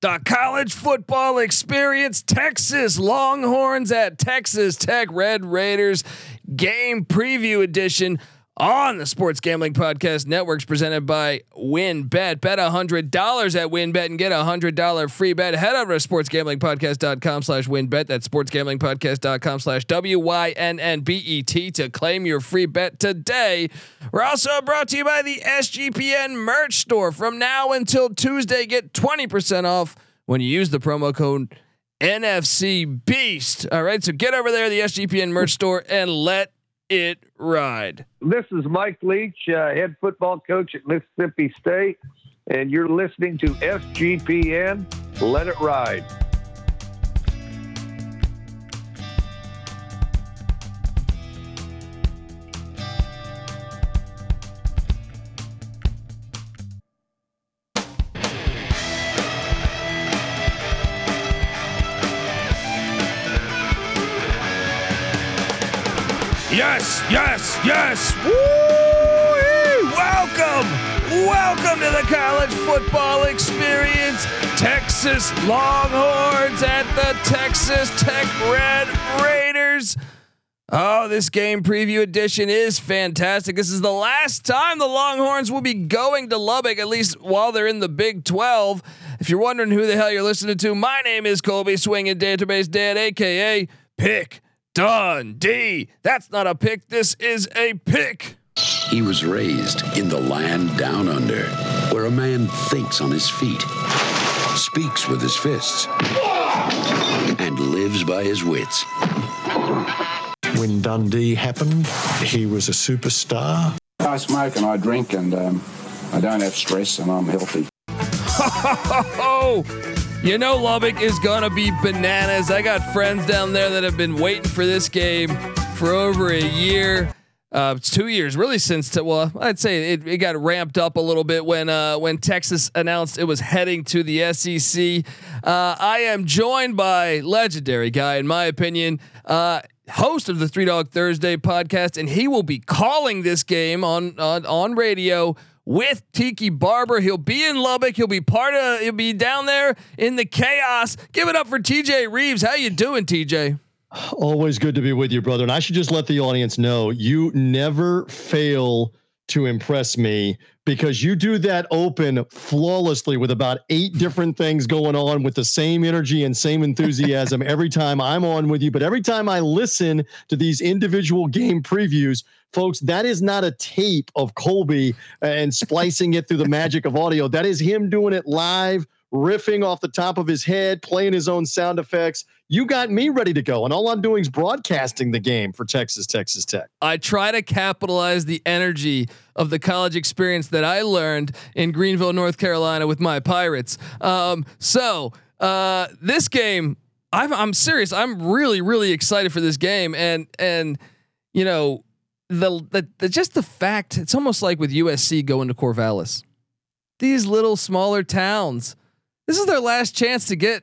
The college football experience, Texas Longhorns at Texas Tech Red Raiders game preview edition on the Sports Gambling Podcast Networks presented by WynnBET. Bet $100 at WynnBET and get a $100 free bet. Head over to sportsgamblingpodcast.com slash WynnBET. That's sportsgamblingpodcast.com slash W-Y-N-N-B-E-T to claim your free bet today. We're also brought to you by the SGPN merch store. From now until Tuesday, get 20% off when you use the promo code NFC Beast. All right, so get over there, the SGPN merch store, and let it ride. This is Mike Leach, uh, head football coach at Mississippi State, and you're listening to SGPN. Let it ride. Yes, yes, yes. Woo! Welcome, welcome to the college football experience. Texas Longhorns at the Texas Tech Red Raiders. Oh, this game preview edition is fantastic. This is the last time the Longhorns will be going to Lubbock, at least while they're in the Big 12. If you're wondering who the hell you're listening to, my name is Colby Swinging Database Dad, aka Pick Dundee. That's not a pick. This is a pick. He was raised in the land down under, where a man thinks on his feet, speaks with his fists, and lives by his wits. When Dundee happened, he was a superstar. I smoke and I drink and um, I don't have stress and I'm healthy. Oh, you know Lubbock is gonna be bananas. I got friends down there that have been waiting for this game for over a year. Uh, it's two years, really, since t- well, I'd say it, it got ramped up a little bit when uh, when Texas announced it was heading to the SEC. Uh, I am joined by legendary guy, in my opinion, uh, host of the Three Dog Thursday podcast, and he will be calling this game on on, on radio with Tiki Barber. He'll be in Lubbock. He'll be part of. He'll be down there in the chaos. Give it up for TJ Rives. How you doing, TJ? Always good to be with you, brother. And I should just let the audience know you never fail to impress me because you do that open flawlessly with about eight different things going on with the same energy and same enthusiasm every time I'm on with you. But every time I listen to these individual game previews, folks, that is not a tape of Colby and splicing it through the magic of audio. That is him doing it live, riffing off the top of his head, playing his own sound effects. You got me ready to go. And all I'm doing is broadcasting the game for Texas, Texas Tech. I try to capitalize the energy of the college experience that I learned in Greenville, North Carolina with my Pirates. Um, so uh, this game, I'm, I'm serious. I'm really, really excited for this game. And, and, you know, the, the, the just the fact it's almost like with USC going to Corvallis, these little smaller towns, this is their last chance to get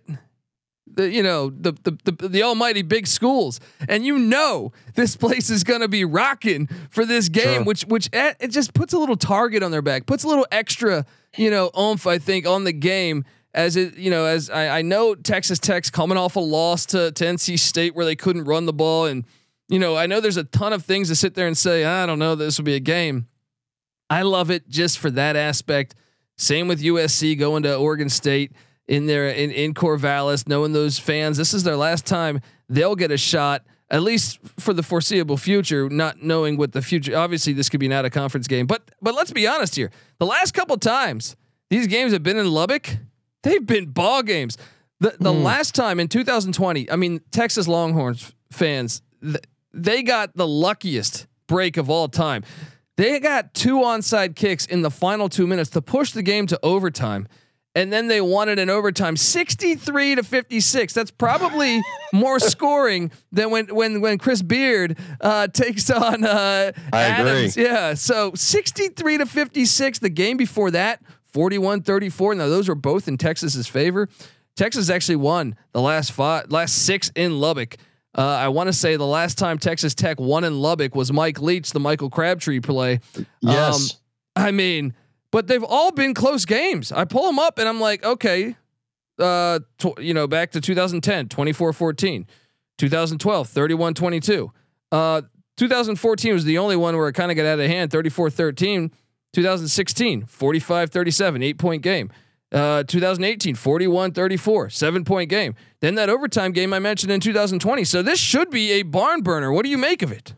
the you know the, the the the almighty big schools and you know this place is going to be rocking for this game Sure. which which a- it just puts a little target on their back puts a little extra you know oomph i think on the game as it you know as i, I know texas tech's coming off a loss to, to nc state where they couldn't run the ball and you know i know there's a ton of things to sit there and say i don't know this will be a game i love it just for that aspect same with usc going to oregon state in there in, in Corvallis, knowing those fans, this is their last time they'll get a shot, at least for the foreseeable future, not knowing what the future obviously this could be an out of conference game. But but let's be honest here. The last couple times these games have been in Lubbock, they've been ball games. The the hmm. last time in 2020, I mean Texas Longhorns fans, th- they got the luckiest break of all time. They got two onside kicks in the final two minutes to push the game to overtime. And then they won it in overtime, 63 to 56. That's probably more scoring than when when when Chris Beard uh, takes on uh, I agree. Yeah. So 63 to 56. The game before that, 41 34. Now, those were both in Texas's favor. Texas actually won the last five, last six in Lubbock. Uh, I want to say the last time Texas Tech won in Lubbock was Mike Leach, the Michael Crabtree play. Yes. Um, I mean, but they've all been close games. I pull them up and I'm like, okay, uh, tw- you know, back to 2010, 24-14, 2012, 31-22. Uh, 2014 was the only one where it kind of got out of hand, 34-13. 2016, 45-37, eight point game. Uh, 2018, 41 34, seven point game. Then that overtime game I mentioned in 2020. So this should be a barn burner. What do you make of it?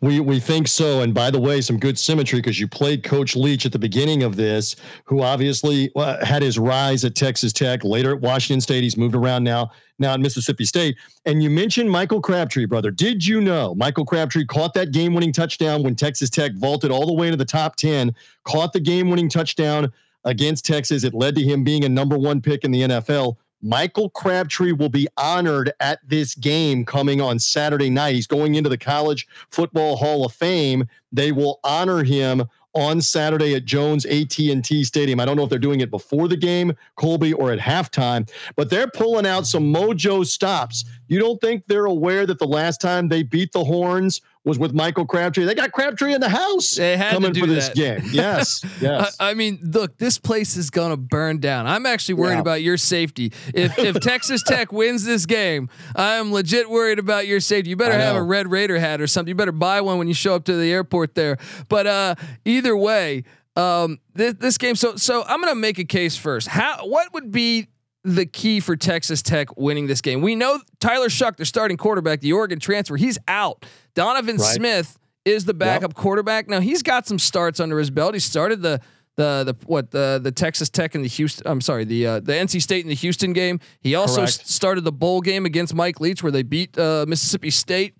We we think so. And by the way, some good symmetry because you played Coach Leach at the beginning of this, who obviously uh, had his rise at Texas Tech, later at Washington State. He's moved around now, now at Mississippi State. And you mentioned Michael Crabtree, brother. Did you know Michael Crabtree caught that game-winning touchdown when Texas Tech vaulted all the way to the top 10, caught the game-winning touchdown against Texas. It led to him being a number one pick in the NFL. Michael Crabtree will be honored at this game coming on Saturday night. He's going into the College Football Hall of Fame. They will honor him on Saturday at Jones AT&T Stadium. I don't know if they're doing it before the game, Colby, or at halftime, but they're pulling out some mojo stops. You don't think they're aware that the last time they beat the Horns was with Michael Crabtree. They got Crabtree in the house they had coming to do for this game. Yes, yes. I, I, mean, look, this place is gonna burn down. I'm actually worried Yeah. about your safety. If if Texas Tech wins this game, I'm legit worried about your safety. You better have a. Red Raider hat or something. You better buy one when you show up to the airport there. But uh, either way, um, this, this game. So so I'm gonna make a case first. How what would be the key for Texas Tech winning this game? We know Tyler Shough, their starting quarterback, the Oregon transfer, he's out. Donovan Right. Smith is the backup quarterback. Now he's got some starts under his belt. He started the the the what the the Texas Tech and the Houston. I'm sorry, the uh, the NC State and the Houston game. He also Correct. started the bowl game against Mike Leach where they beat uh, Mississippi State.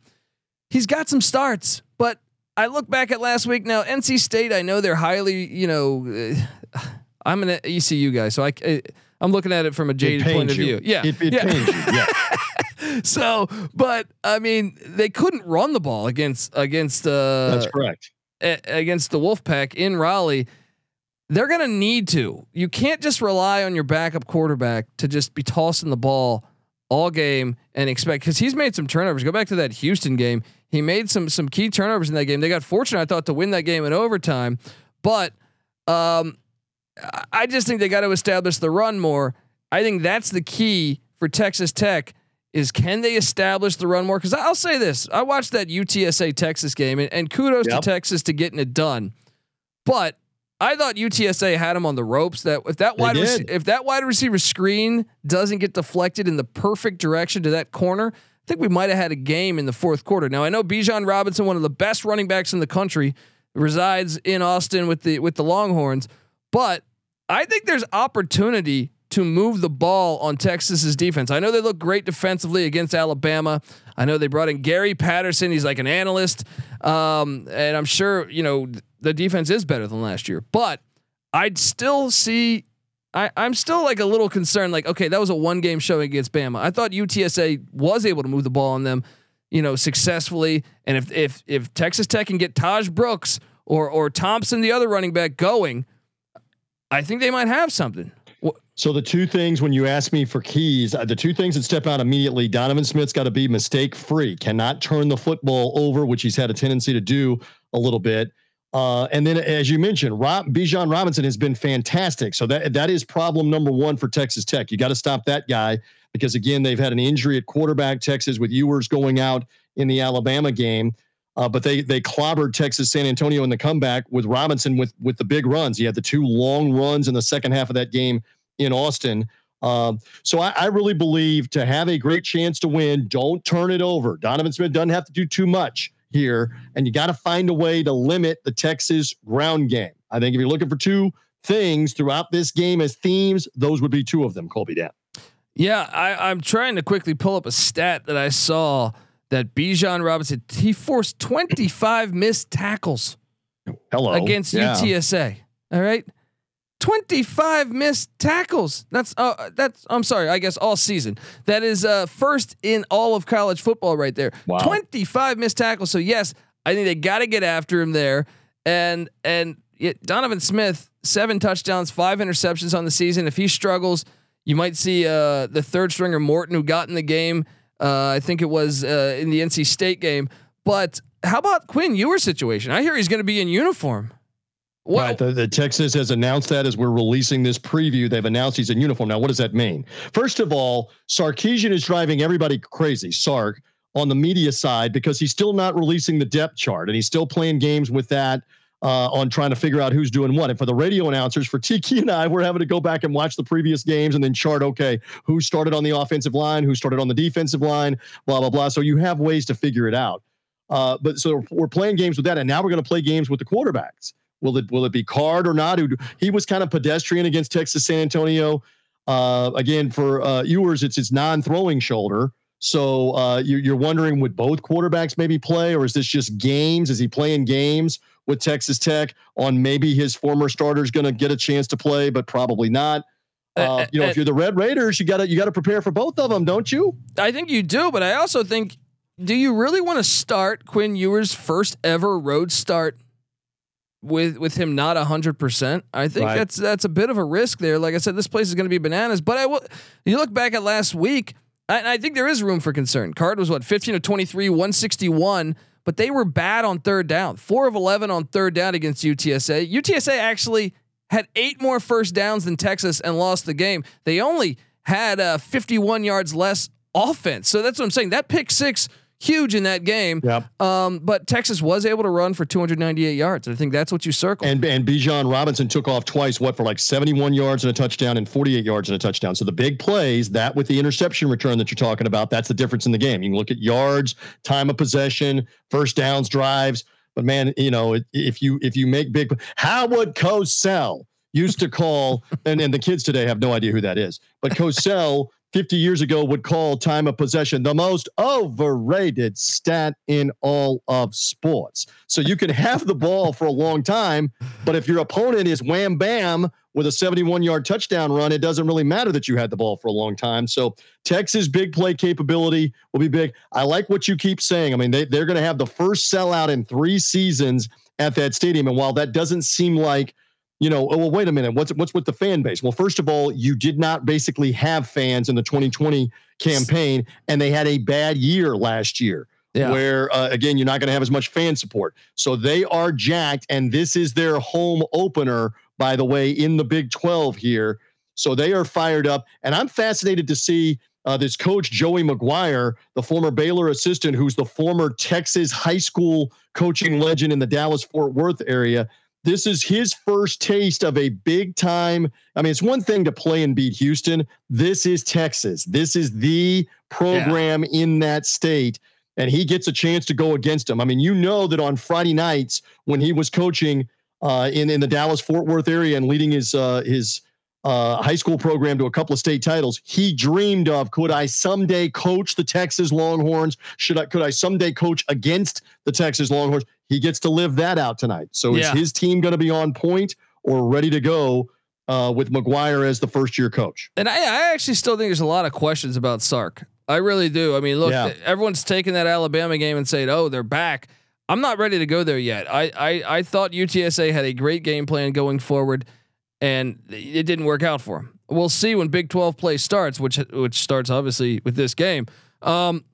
He's got some starts, but I look back at last week. Now NC State, I know they're highly, you know, uh, I'm an ECU guy, so I. I I'm looking at it from a jaded point of you. view. Yeah, It, it yeah. pains you. Yeah. so, but I mean, they couldn't run the ball against against uh, That's correct. a- against the Wolfpack in Raleigh, they're going to need to. You can't just rely on your backup quarterback to just be tossing the ball all game and expect because he's made some turnovers. Go back to that Houston game. He made some some key turnovers in that game. They got fortunate, I thought, to win that game in overtime, but um, I- just think they got to establish the run more. I think that's the key for Texas Tech is can they establish the run more? Because I'll say this: I watched that UTSA Texas game, and, and kudos Yep. to Texas to getting it done. But I thought UTSA had them on the ropes. That if that They wide rec- if that wide receiver screen doesn't get deflected in the perfect direction to that corner, I think we might have had a game in the fourth quarter. Now I know Bijan Robinson, one of the best running backs in the country, resides in Austin with the with the Longhorns, but I think there's opportunity to move the ball on Texas's defense. I know they look great defensively against Alabama. I know they brought in Gary Patterson. He's like an analyst, um, and I'm sure you know the defense is better than last year. But I'd still see. I, I'm still like a little concerned. Like, okay, that was a one game showing against Bama. I thought UTSA was able to move the ball on them, you know, successfully. And if if if Texas Tech can get Tahj Brooks or or Thompson, the other running back, going, I think they might have something. So the two things when you ask me for keys, uh, the two things that step out immediately, Donovan Smith's got to be mistake free, cannot turn the football over, which he's had a tendency to do a little bit. Uh, and then, as you mentioned, Rob, Bijan Robinson has been fantastic. So that that is problem number one for Texas Tech. You got to stop that guy because again, they've had an injury at quarterback. Texas with Ewers going out in the Alabama game. Uh, but they they clobbered Texas San Antonio in the comeback with Robinson with with the big runs. He had the two long runs in the second half of that game in Austin. Um, so I, I really believe to have a great chance to win, don't turn it over. Donovan Smith doesn't have to do too much here, and you got to find a way to limit the Texas ground game. I think if you're looking for two things throughout this game as themes, those would be two of them. Colby Dan. Yeah, I, I'm trying to quickly pull up a stat that I saw that Bijan Robinson he forced 25 missed tackles Hello against Yeah. UTSA. All right. 25 missed tackles. That's uh that's I'm sorry, I guess all season. That is uh first in all of college football right there. Wow. 25 missed tackles. So yes, I think they got to get after him there. And and it, Donovan Smith, seven touchdowns, five interceptions on the season. If he struggles, you might see uh the third stringer Morton who got in the game. Uh I think it was uh in the NC State game. But how about Quinn Ewers situation? I hear he's going to be in uniform. What, Right. The, the Texas has announced that as we're releasing this preview. They've announced he's in uniform. Now, what does that mean? First of all, Sarkisian is driving everybody crazy, Sark, on the media side because he's still not releasing the depth chart and he's still playing games with that uh, on trying to figure out who's doing what. And for the radio announcers, for Tiki and I, we're having to go back and watch the previous games and then chart, okay, who started on the offensive line, who started on the defensive line, blah, blah, blah. So you have ways to figure it out. Uh, but so we're playing games with that. And now we're going to play games with the quarterbacks. Will it will it be Card or not? Who he was kind of pedestrian against Texas San Antonio. Uh, again, for uh, Ewers, it's his non-throwing shoulder. So uh, you, you're wondering would both quarterbacks maybe play, or is this just games? Is he playing games with Texas Tech on maybe his former starter's going to get a chance to play, but probably not? Uh, um, uh you know, if uh, you're the Red Raiders, you got to you got to prepare for both of them, don't you? I think you do, but I also think, do you really want to start Quinn Ewers' first ever road start with with him not hundred percent? I think Right. that's that's a bit of a risk there. Like I said, this place is going to be bananas. But I will. You look back at last week, I, I think there is room for concern. Card was what fifteen to twenty three, one sixty one. But they were bad on third down. Four of eleven on third down against UTSA. UTSA actually had eight more first downs than Texas and lost the game. They only had uh, 51 yards less offense. So that's what I'm saying. That pick six, huge in that game. Yep. Um, but Texas was able to run for 298 yards. I think that's what you circle. And and Bijan Robinson took off twice, what for like 71 yards and a touchdown and 48 yards and a touchdown. So the big plays, that with the interception return that you're talking about, that's the difference in the game. You can look at yards, time of possession, first downs, drives. But man, you know, if you if you make big, Howard Cosell used to call, and, and the kids today have no idea who that is, but Cosell 50 years ago would call time of possession the most overrated stat in all of sports. So you can have the ball for a long time, but if your opponent is wham bam with a 71 yard touchdown run, it doesn't really matter that you had the ball for a long time. So Texas big play capability will be big. I like what you keep saying. I mean, they, they're going to have the first sellout in three seasons at that stadium. And while that doesn't seem like you know, oh, well, wait a minute. What's what's with the fan base? Well, first of all, you did not basically have fans in the 2020 campaign, and they had a bad year last year. Yeah. Where uh, again, you're not going to have as much fan support. So they are jacked, and this is their home opener, by the way, in the Big 12 here. So they are fired up, and I'm fascinated to see uh, this coach Joey McGuire, the former Baylor assistant, who's the former Texas high school coaching legend in the Dallas Fort Worth area this is his first taste of a big time. I mean, it's one thing to play and beat Houston. This is Texas. This is the program in that state. And he gets a chance to go against him. I mean, you know that on Friday nights when he was coaching uh, in in the Dallas Fort Worth area and leading his uh, his uh, high school program to a couple of state titles, he dreamed of could I someday coach the Texas Longhorns? Should I could I someday coach against the Texas Longhorns? He gets to live that out tonight. So Yeah. is his team going to be on point or ready to go uh, with McGuire as the first year coach? And I, I actually still think there's a lot of questions about Sark. I really do. I mean, look, Yeah. everyone's taking that Alabama game and saying, "Oh, they're back." I'm not ready to go there yet. I, I I thought UTSA had a great game plan going forward, and it didn't work out for them. We'll see when Big 12 play starts, which which starts obviously with this game. Um,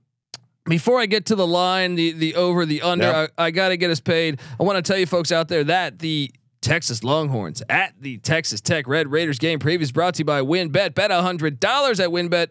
before I get to the line, the the over, the under, Yep. I, I got to get us paid. I want to tell you folks out there that the Texas Longhorns at the Texas Tech Red Raiders game preview is brought to you by WynnBET. Bet hundred dollars at WynnBET.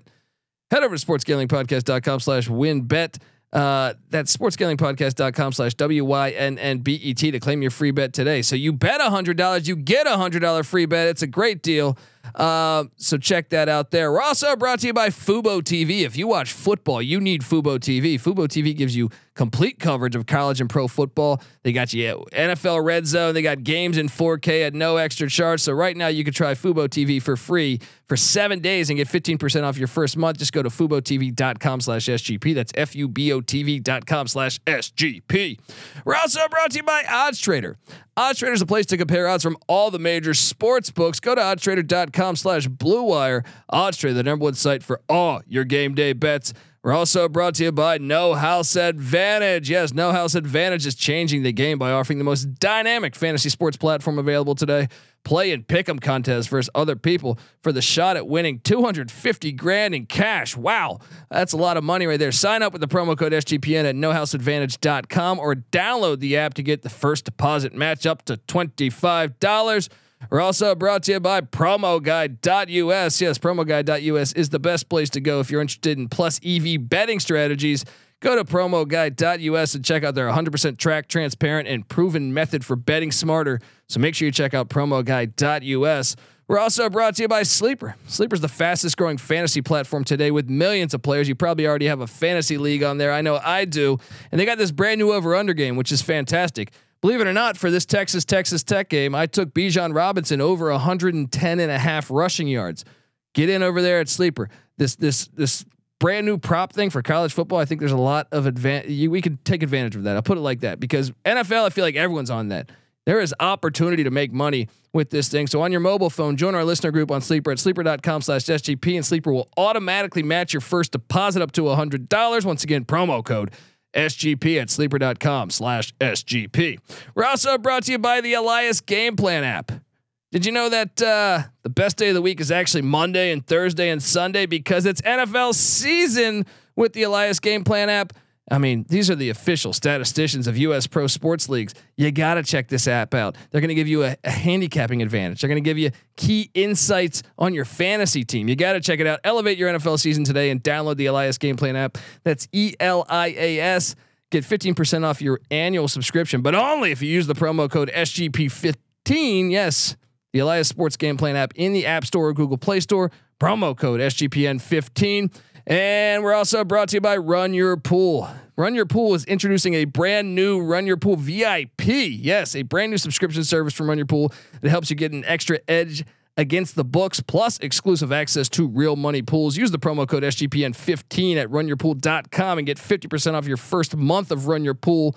Head over to sportsgamblingpodcast.com slash WynnBET. Uh, that's sportsgamblingpodcast.com slash W-Y-N-N-B-E-T to claim your free bet today. So you bet $100, you get a $100 free bet. It's a great deal. Uh, so check that out there. We're also brought to you by Fubo TV. If you watch football, you need Fubo TV. Fubo TV gives you complete coverage of college and pro football. They got you at NFL Red Zone. They got games in 4K at no extra charge. So right now you can try Fubo TV for free for seven days and get 15% off your first month. Just go to FuboTV.com slash SGP. That's F-U-B-O-TV dot com slash SGP. We're also brought to you by Odds Trader. Odds Trader is a place to compare odds from all the major sports books. Go to oddstrader.com slash Blue Wire. Odds Trader, the number one site for all your game day bets. We're also brought to you by No House Advantage. Yes, No House Advantage is changing the game by offering the most dynamic fantasy sports platform available today. Play and pick 'em contests versus other people for the shot at winning 250 grand in cash. Wow, that's a lot of money right there. Sign up with the promo code SGPN at nohouseadvantage.com or download the app to get the first deposit match up to $25. We're also brought to you by PromoGuy.us. Yes, PromoGuy.us is the best place to go if you're interested in plus EV betting strategies. Go to PromoGuy.us and check out their 100% track, transparent, and proven method for betting smarter. So make sure you check out PromoGuy.us. We're also brought to you by Sleeper. Sleeper is the fastest growing fantasy platform today with millions of players. You probably already have a fantasy league on there. I know I do. And they got this brand new over under game, which is fantastic. Believe it or not, for this Texas Texas Tech game, I took Bijan Robinson over 110 and a half rushing yards. Get in over there at Sleeper. This this this brand new prop thing for college football. I think there's a lot of advantage. We can take advantage of that. I'll put it like that because NFL, I feel like everyone's on that. There is opportunity to make money with this thing. So on your mobile phone, join our listener group on Sleeper at sleeper.com slash SGP and Sleeper will automatically match your first deposit up to $100. Once again, promo code SGP at sleeper.com slash SGP. We're also brought to you by the Elias Game Plan app. Did you know that uh, the best day of the week is actually Monday and Thursday and Sunday because it's NFL season with the Elias Game Plan app? I mean, these are the official statisticians of U.S. pro sports leagues. You got to check this app out. They're going to give you a, a, handicapping advantage. They're going to give you key insights on your fantasy team. You got to check it out. Elevate your NFL season today and download the Elias Game Plan app. That's E L I A S. Get 15% off your annual subscription, but only if you use the promo code SGP15. Yes, the Elias Sports Game Plan app in the App Store or Google Play Store. Promo code SGPN15. And we're also brought to you by Run Your Pool. Run Your Pool is introducing a brand new Run Your Pool VIP. Yes, a brand new subscription service from Run Your Pool that helps you get an extra edge against the books plus exclusive access to real money pools. Use the promo code SGPN15 at runyourpool.com and get 50% off your first month of Run Your Pool.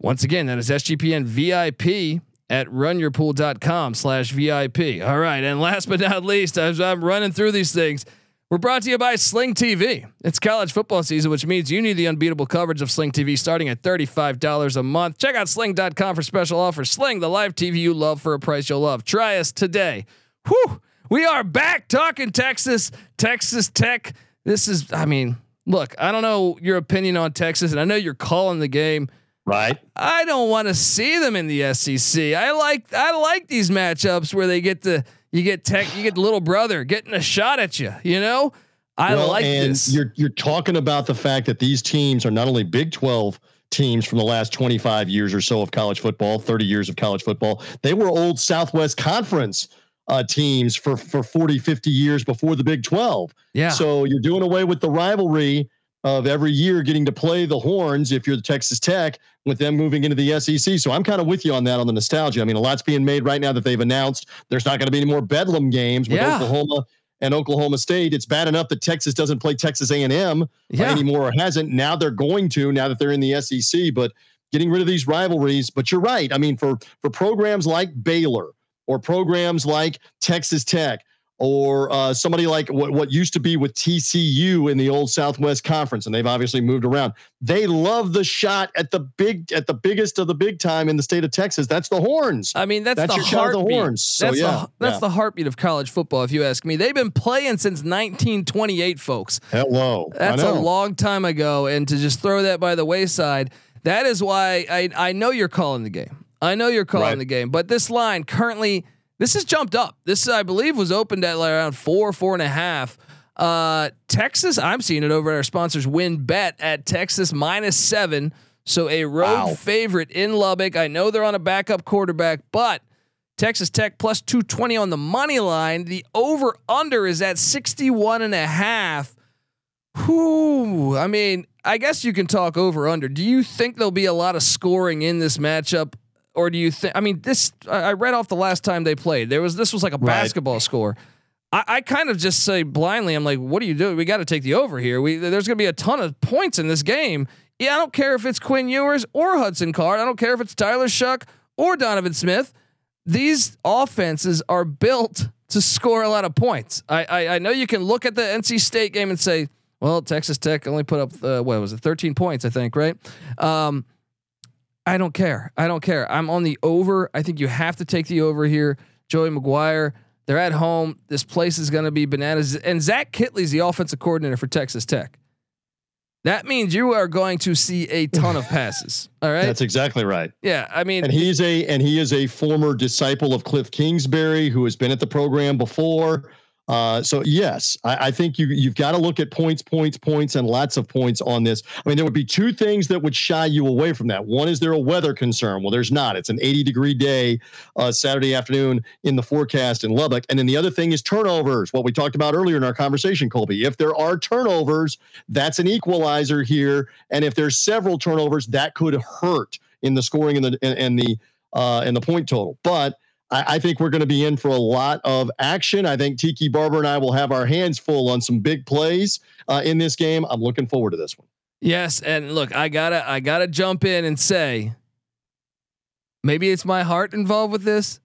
Once again, that is SGPN VIP at runyourpool.com slash VIP. All right. And last but not least, as I'm running through these things, we're brought to you by Sling TV. It's college football season, which means you need the unbeatable coverage of Sling TV starting at $35 a month. Check out sling.com for special offers. Sling, the live TV you love for a price you'll love. Try us today. Whew. We are back talking Texas, Texas Tech. This is, I mean, look, I don't know your opinion on Texas, and I know you're calling the game. Right. I don't want to see them in the SEC. I like I like these matchups where they get to you get tech, you get little brother getting a shot at you. You know, I well, like and this. You're you're talking about the fact that these teams are not only Big Twelve teams from the last 25 years or so of college football, 30 years of college football. They were old Southwest Conference uh, teams for for 40, 50 years before the Big 12. Yeah. So you're doing away with the rivalry of every year getting to play the horns if you're the Texas Tech with them moving into the SEC. So I'm kind of with you on that on the nostalgia. I mean, a lot's being made right now that they've announced there's not going to be any more Bedlam games with yeah. Oklahoma and Oklahoma State. It's bad enough that Texas doesn't play Texas A&M yeah. anymore or hasn't. Now they're going to now that they're in the SEC, but getting rid of these rivalries. But you're right. I mean, for for programs like Baylor or programs like Texas Tech or uh, somebody like what, what used to be with TCU in the old Southwest Conference, and they've obviously moved around. They love the shot at the big at the biggest of the big time in the state of Texas. That's the horns. I mean, that's, that's the heartbeat. The horns. So that's yeah, the, that's yeah. the heartbeat of college football. If you ask me, they've been playing since 1928, folks. Hello, that's a long time ago, and to just throw that by the wayside, that is why I I know you're calling the game. I know you're calling right. the game, but this line currently this has jumped up. This, I believe, was opened at like around four, four and a half. Uh, Texas, I'm seeing it over at our sponsors. WynnBET at Texas minus seven. So a road wow. favorite in Lubbock. I know they're on a backup quarterback, but Texas Tech plus 220 on the money line. The over under is at 61 and a half. I mean, I guess you can talk over under. Do you think there'll be a lot of scoring in this matchup? Or do you think? I mean, this I read off the last time they played. There was this was like a right. basketball score. I, I, kind of just say blindly, I'm like, what are you doing? We got to take the over here. We there's gonna be a ton of points in this game. Yeah, I don't care if it's Quinn Ewers or Hudson Card. I don't care if it's Tyler Shough or Donovan Smith. These offenses are built to score a lot of points. I, I, I know you can look at the NC State game and say, Well, Texas Tech only put up uh, what was it, 13 points, I think, right? Um, I don't care. I don't care. I'm on the over. I think you have to take the over here. Joey McGuire. They're at home. This place is going to be bananas. And Zach Kittley's the offensive coordinator for Texas Tech. That means you are going to see a ton of passes. All right. That's exactly right. Yeah. I mean, and he's a and he is a former disciple of Cliff Kingsbury, who has been at the program before. Uh, so yes, I, I, think you you've got to look at points, points, points, and lots of points on this. I mean, there would be two things that would shy you away from that. One is there a weather concern? Well, there's not. It's an 80 degree day, uh, Saturday afternoon in the forecast in Lubbock. And then the other thing is turnovers. What we talked about earlier in our conversation, Colby. If there are turnovers, that's an equalizer here. And if there's several turnovers, that could hurt in the scoring and the and, and the uh, and the point total. But I, I think we're going to be in for a lot of action. I think Tiki Barber and I will have our hands full on some big plays uh, in this game. I'm looking forward to this one. Yes, and look, I gotta I gotta jump in and say, maybe it's my heart involved with this,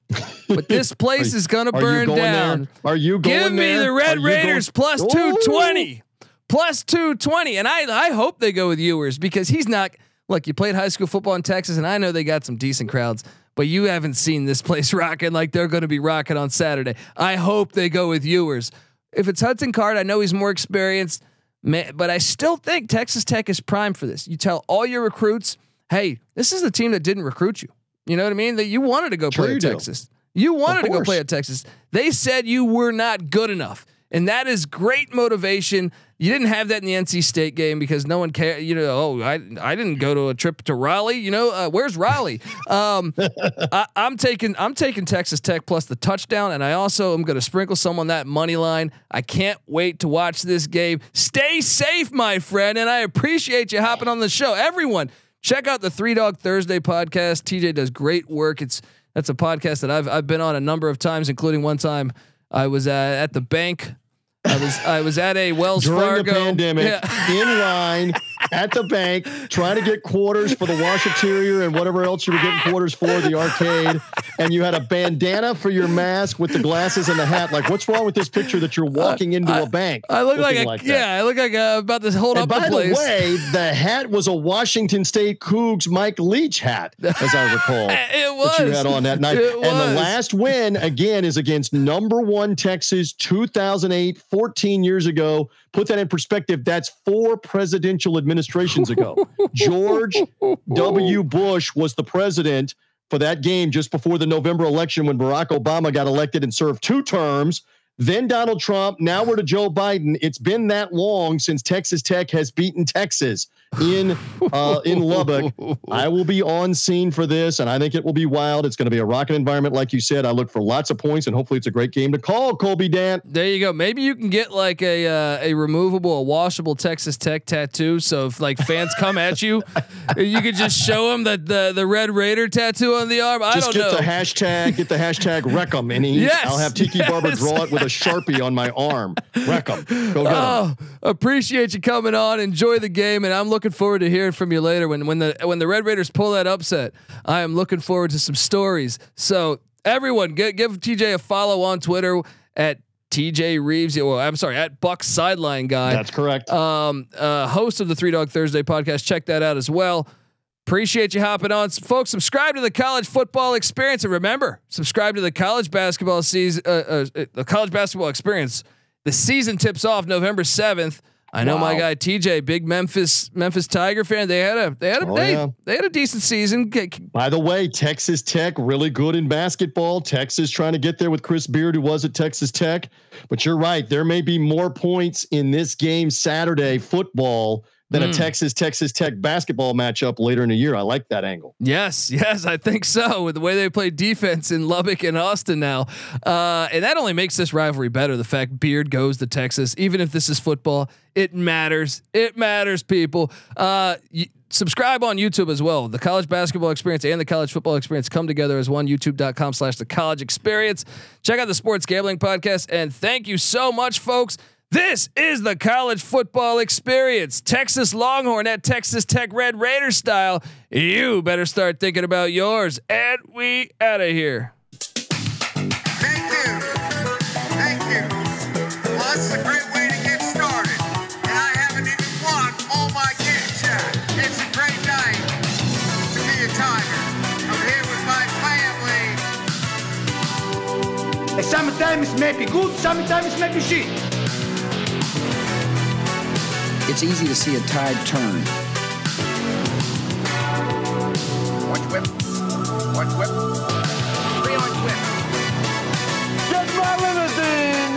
but this place you, is gonna burn down. There? Are you going? To Give me there? the Red Raiders plus two twenty, plus two twenty, and I I hope they go with Ewers because he's not. Look, you played high school football in Texas, and I know they got some decent crowds but you haven't seen this place rocking like they're going to be rocking on Saturday. I hope they go with Ewers. If it's Hudson Card, I know he's more experienced, but I still think Texas Tech is prime for this. You tell all your recruits, hey, this is the team that didn't recruit you. You know what I mean? That you wanted to go sure play at Texas. You wanted to go play at Texas. They said you were not good enough. And that is great motivation. You didn't have that in the NC State game because no one cared. You know, oh, I I didn't go to a trip to Raleigh. You know, uh, where's Raleigh? Um, I, am taking I'm taking Texas Tech plus the touchdown, and I also am going to sprinkle some on that money line. I can't wait to watch this game. Stay safe, my friend, and I appreciate you hopping on the show. Everyone, check out the Three Dog Thursday podcast. TJ does great work. It's that's a podcast that I've I've been on a number of times, including one time I was uh, at the bank I was I was at a Wells During Fargo the pandemic yeah. in line at the bank trying to get quarters for the washateria and whatever else you were getting quarters for the arcade and you had a bandana for your mask with the glasses and the hat like what's wrong with this picture that you're walking into I, a bank I look like, a, like yeah I look like I'm about to hold and up by the way the hat was a Washington State Cougs Mike Leach hat as I recall it was that you had on that night it and was. the last win again is against number one Texas 2008 14 years ago. Put that in perspective. That's four presidential administrations ago. George W. Bush was the president for that game just before the November election when Barack Obama got elected and served two terms. Then Donald Trump. Now we're to Joe Biden. It's been that long since Texas Tech has beaten Texas in uh, in Lubbock. I will be on scene for this, and I think it will be wild. It's going to be a rocket environment, like you said. I look for lots of points, and hopefully, it's a great game to call. Colby Dant. There you go. Maybe you can get like a uh, a removable, a washable Texas Tech tattoo. So if like fans come at you, you could just show them the the, the Red Raider tattoo on the arm. I just don't get know. the hashtag. Get the hashtag and he, Yes, I'll have Tiki yes. Barber draw it with a sharpie on my arm. Wreck 'Em. Go get. Oh, appreciate you coming on. Enjoy the game, and I'm looking forward to hearing from you later when when the when the Red Raiders pull that upset. I am looking forward to some stories. So everyone, give, give TJ a follow on Twitter at TJ Rives. Well, I'm sorry, at Buc Sideline Guy. That's correct. um, uh, host of the Three Dog Thursday podcast. Check that out as well. Appreciate you hopping on, folks. Subscribe to the College Football Experience, and remember, subscribe to the College Basketball season, uh, uh, the College Basketball Experience. The season tips off November seventh. I know my guy TJ, big Memphis Memphis Tiger fan. They had a they had a Oh, they, yeah. they had a decent season. By the way, Texas Tech really good in basketball. Texas trying to get there with Chris Beard, who was at Texas Tech. But you're right, there may be more points in this game Saturday football than a Mm. Texas Texas Tech basketball matchup later in the year. I like that angle. Yes, yes, I think so. With the way they play defense in Lubbock and Austin now, uh, and that only makes this rivalry better. The fact Beard goes to Texas, even if this is football, it matters. It matters, people. Uh, y- subscribe on YouTube as well. The college basketball experience and the college football experience come together as one. YouTube.com slash the college experience. Check out the sports gambling podcast, and thank you so much, folks. This is the college football experience. Texas Longhorn at Texas Tech Red Raider style. You better start thinking about yours. And we out of here. Thank you. Thank you. Well, that's a great way to get started. And I haven't even won all my games yet. It's a great night to be a Tiger. I'm here with my family. Sometimes it may be good, sometimes it may be shit. It's easy to see a tide turn. Orange whip. Orange whip. Three orange whip. Get my limousine!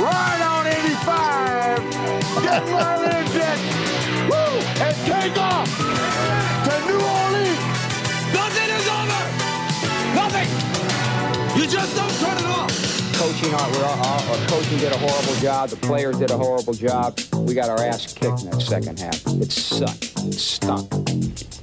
Ride on 85! Get my limousine! Woo! And take off to New Orleans! Nothing is over! Nothing! You just don't turn it off! coaching, uh, our, our, uh, our uh, coaching did a horrible job. The players did a horrible job. We got our ass kicked in that second half. It sucked. It stunk.